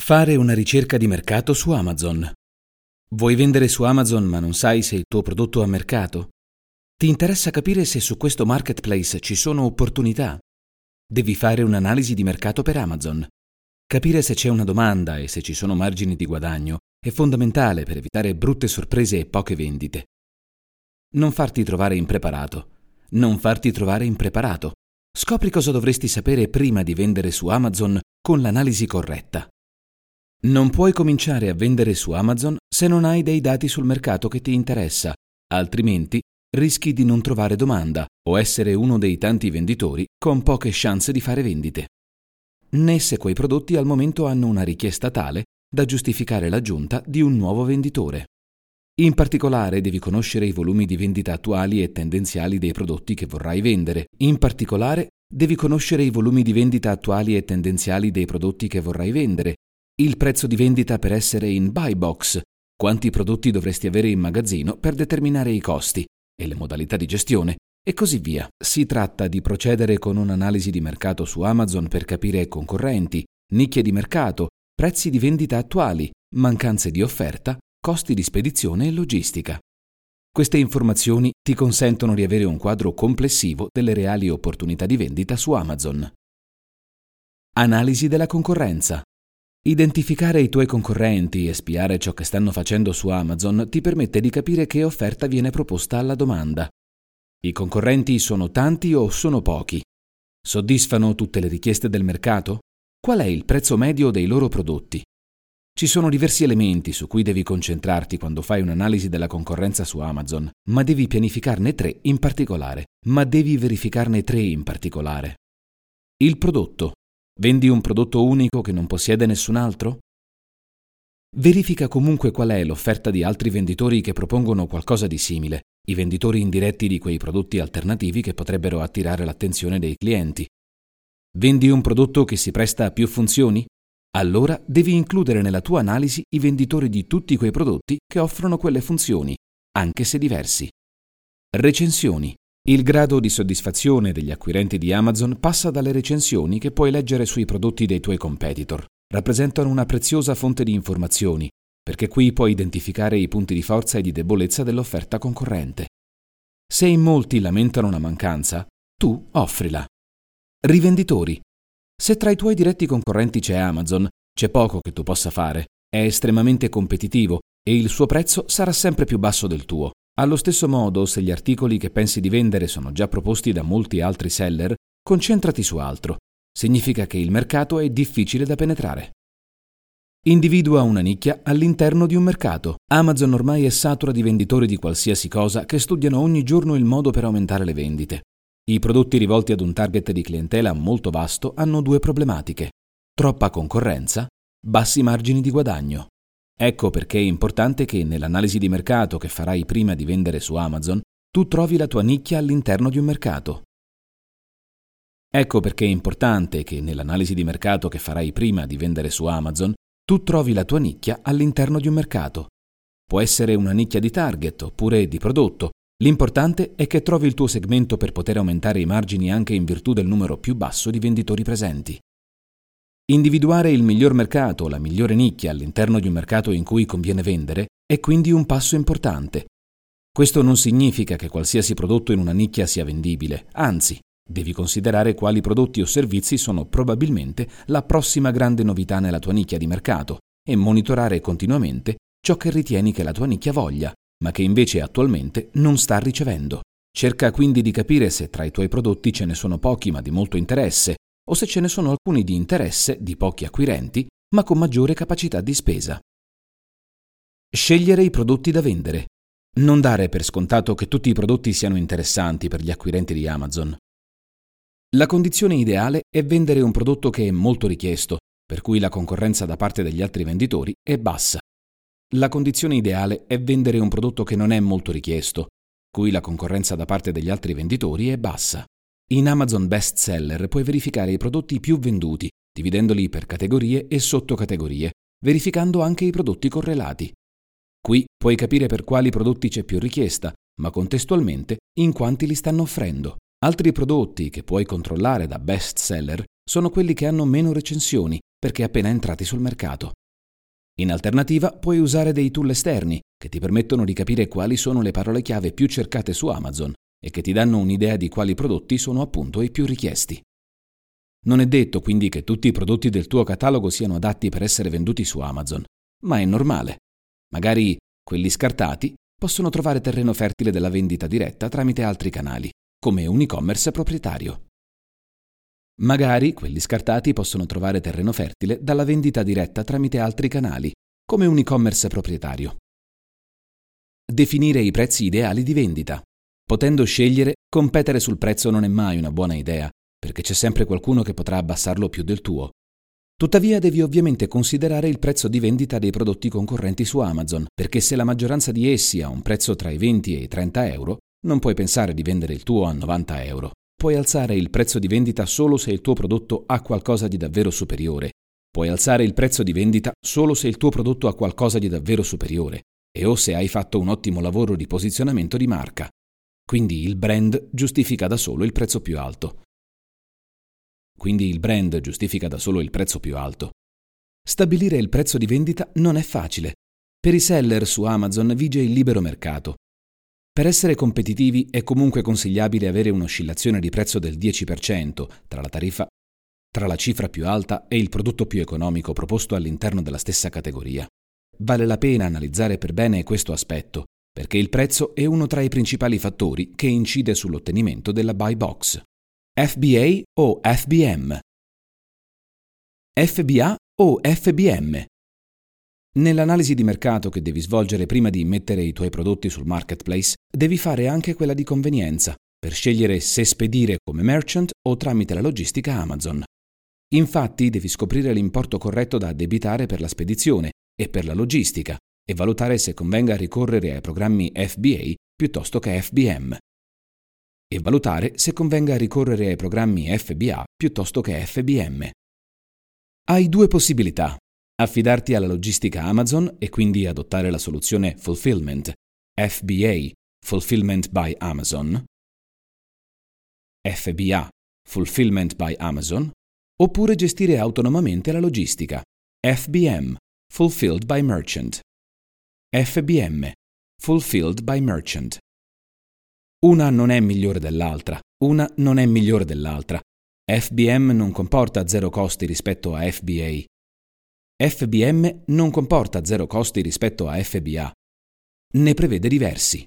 Fare una ricerca di mercato su Amazon. Vuoi vendere su Amazon ma non sai se il tuo prodotto ha mercato? Ti interessa capire se su questo marketplace ci sono opportunità? Devi fare un'analisi di mercato per Amazon. Capire se c'è una domanda e se ci sono margini di guadagno è fondamentale per evitare brutte sorprese e poche vendite. Non farti trovare impreparato. Non farti trovare impreparato. Scopri cosa dovresti sapere prima di vendere su Amazon con l'analisi corretta. Non puoi cominciare a vendere su Amazon se non hai dei dati sul mercato che ti interessa, altrimenti rischi di non trovare domanda o essere uno dei tanti venditori con poche chance di fare vendite. Né se quei prodotti al momento hanno una richiesta tale da giustificare l'aggiunta di un nuovo venditore. In particolare devi conoscere i volumi di vendita attuali e tendenziali dei prodotti che vorrai vendere. In particolare devi conoscere i volumi di vendita attuali e tendenziali dei prodotti che vorrai vendere il prezzo di vendita per essere in buy box, quanti prodotti dovresti avere in magazzino per determinare i costi e le modalità di gestione e così via. Si tratta di procedere con un'analisi di mercato su Amazon per capire concorrenti, nicchie di mercato, prezzi di vendita attuali, mancanze di offerta, costi di spedizione e logistica. Queste informazioni ti consentono di avere un quadro complessivo delle reali opportunità di vendita su Amazon. Analisi della concorrenza. Identificare i tuoi concorrenti e spiare ciò che stanno facendo su Amazon ti permette di capire che offerta viene proposta alla domanda. I concorrenti sono tanti o sono pochi? Soddisfano tutte le richieste del mercato? Qual è il prezzo medio dei loro prodotti? Ci sono diversi elementi su cui devi concentrarti quando fai un'analisi della concorrenza su Amazon, ma devi pianificarne tre in particolare, ma devi verificarne tre in particolare. Il prodotto, Vendi un prodotto unico che non possiede nessun altro? Verifica comunque qual è l'offerta di altri venditori che propongono qualcosa di simile, i venditori indiretti di quei prodotti alternativi che potrebbero attirare l'attenzione dei clienti. Vendi un prodotto che si presta a più funzioni? Allora devi includere nella tua analisi i venditori di tutti quei prodotti che offrono quelle funzioni, anche se diversi. Recensioni. Il grado di soddisfazione degli acquirenti di Amazon passa dalle recensioni che puoi leggere sui prodotti dei tuoi competitor. Rappresentano una preziosa fonte di informazioni, perché qui puoi identificare i punti di forza e di debolezza dell'offerta concorrente. Se in molti lamentano una mancanza, tu offrila. Rivenditori. Se tra i tuoi diretti concorrenti c'è Amazon, c'è poco che tu possa fare. È estremamente competitivo e il suo prezzo sarà sempre più basso del tuo. Allo stesso modo, se gli articoli che pensi di vendere sono già proposti da molti altri seller, concentrati su altro. Significa che il mercato è difficile da penetrare. Individua una nicchia all'interno di un mercato. Amazon ormai è satura di venditori di qualsiasi cosa che studiano ogni giorno il modo per aumentare le vendite. I prodotti rivolti ad un target di clientela molto vasto hanno due problematiche. Troppa concorrenza, bassi margini di guadagno. Ecco perché è importante che nell'analisi di mercato che farai prima di vendere su Amazon, tu trovi la tua nicchia all'interno di un mercato. Ecco perché è importante che nell'analisi di mercato che farai prima di vendere su Amazon, tu trovi la tua nicchia all'interno di un mercato. Può essere una nicchia di target oppure di prodotto. L'importante è che trovi il tuo segmento per poter aumentare i margini anche in virtù del numero più basso di venditori presenti. Individuare il miglior mercato, la migliore nicchia all'interno di un mercato in cui conviene vendere è quindi un passo importante. Questo non significa che qualsiasi prodotto in una nicchia sia vendibile, anzi, devi considerare quali prodotti o servizi sono probabilmente la prossima grande novità nella tua nicchia di mercato e monitorare continuamente ciò che ritieni che la tua nicchia voglia, ma che invece attualmente non sta ricevendo. Cerca quindi di capire se tra i tuoi prodotti ce ne sono pochi ma di molto interesse o se ce ne sono alcuni di interesse di pochi acquirenti, ma con maggiore capacità di spesa. Scegliere i prodotti da vendere. Non dare per scontato che tutti i prodotti siano interessanti per gli acquirenti di Amazon. La condizione ideale è vendere un prodotto che è molto richiesto, per cui la concorrenza da parte degli altri venditori è bassa. La condizione ideale è vendere un prodotto che non è molto richiesto, cui la concorrenza da parte degli altri venditori è bassa. In Amazon Best Seller puoi verificare i prodotti più venduti, dividendoli per categorie e sottocategorie, verificando anche i prodotti correlati. Qui puoi capire per quali prodotti c'è più richiesta, ma contestualmente in quanti li stanno offrendo. Altri prodotti che puoi controllare da best seller sono quelli che hanno meno recensioni, perché appena entrati sul mercato. In alternativa puoi usare dei tool esterni che ti permettono di capire quali sono le parole chiave più cercate su Amazon e che ti danno un'idea di quali prodotti sono appunto i più richiesti. Non è detto quindi che tutti i prodotti del tuo catalogo siano adatti per essere venduti su Amazon, ma è normale. Magari quelli scartati possono trovare terreno fertile della vendita diretta tramite altri canali, come un e-commerce proprietario. Magari quelli scartati possono trovare terreno fertile dalla vendita diretta tramite altri canali, come un e-commerce proprietario. Definire i prezzi ideali di vendita. Potendo scegliere, competere sul prezzo non è mai una buona idea, perché c'è sempre qualcuno che potrà abbassarlo più del tuo. Tuttavia devi ovviamente considerare il prezzo di vendita dei prodotti concorrenti su Amazon, perché se la maggioranza di essi ha un prezzo tra i 20 e i 30 euro, non puoi pensare di vendere il tuo a 90 euro. Puoi alzare il prezzo di vendita solo se il tuo prodotto ha qualcosa di davvero superiore. Puoi alzare il prezzo di vendita solo se il tuo prodotto ha qualcosa di davvero superiore e o se hai fatto un ottimo lavoro di posizionamento di marca. Quindi il brand giustifica da solo il prezzo più alto quindi il brand giustifica da solo il prezzo più alto. Stabilire il prezzo di vendita non è facile. Per i seller su Amazon vige il libero mercato. Per essere competitivi è comunque consigliabile avere un'oscillazione di prezzo del 10% tra la tariffa tra la cifra più alta e il prodotto più economico proposto all'interno della stessa categoria. Vale la pena analizzare per bene questo aspetto, perché il prezzo è uno tra i principali fattori che incide sull'ottenimento della buy box. FBA o FBM? FBA o FBM? Nell'analisi di mercato che devi svolgere prima di mettere i tuoi prodotti sul marketplace, devi fare anche quella di convenienza, per scegliere se spedire come merchant o tramite la logistica Amazon. Infatti devi scoprire l'importo corretto da addebitare per la spedizione e per la logistica e valutare se convenga ricorrere ai programmi FBA piuttosto che FBM e valutare se convenga ricorrere ai programmi FBA piuttosto che FBM. Hai due possibilità. Affidarti alla logistica Amazon e quindi adottare la soluzione Fulfillment, FBA, Fulfillment by Amazon, FBA, Fulfillment by Amazon, oppure gestire autonomamente la logistica, FBM, Fulfilled by Merchant, FBM, Fulfilled by Merchant. Una non è migliore dell'altra, una non è migliore dell'altra. FBM non comporta zero costi rispetto a FBA. FBM non comporta zero costi rispetto a FBA. Ne prevede diversi.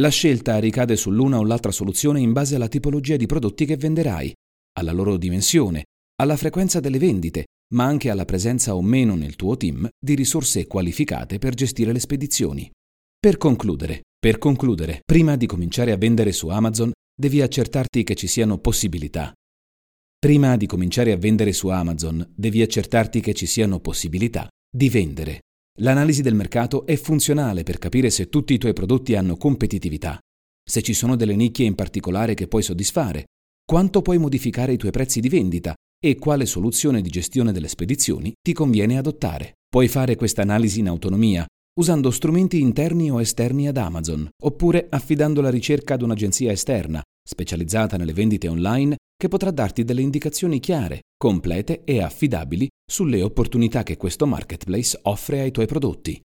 La scelta ricade sull'una o l'altra soluzione in base alla tipologia di prodotti che venderai, alla loro dimensione, alla frequenza delle vendite, ma anche alla presenza o meno nel tuo team di risorse qualificate per gestire le spedizioni. Per concludere, per concludere, prima di cominciare a vendere su Amazon, devi accertarti che ci siano possibilità. Prima di cominciare a vendere su Amazon, devi accertarti che ci siano possibilità di vendere. L'analisi del mercato è funzionale per capire se tutti i tuoi prodotti hanno competitività, se ci sono delle nicchie in particolare che puoi soddisfare, quanto puoi modificare i tuoi prezzi di vendita e quale soluzione di gestione delle spedizioni ti conviene adottare. Puoi fare questa analisi in autonomia usando strumenti interni o esterni ad Amazon, oppure affidando la ricerca ad un'agenzia esterna, specializzata nelle vendite online, che potrà darti delle indicazioni chiare, complete e affidabili sulle opportunità che questo marketplace offre ai tuoi prodotti.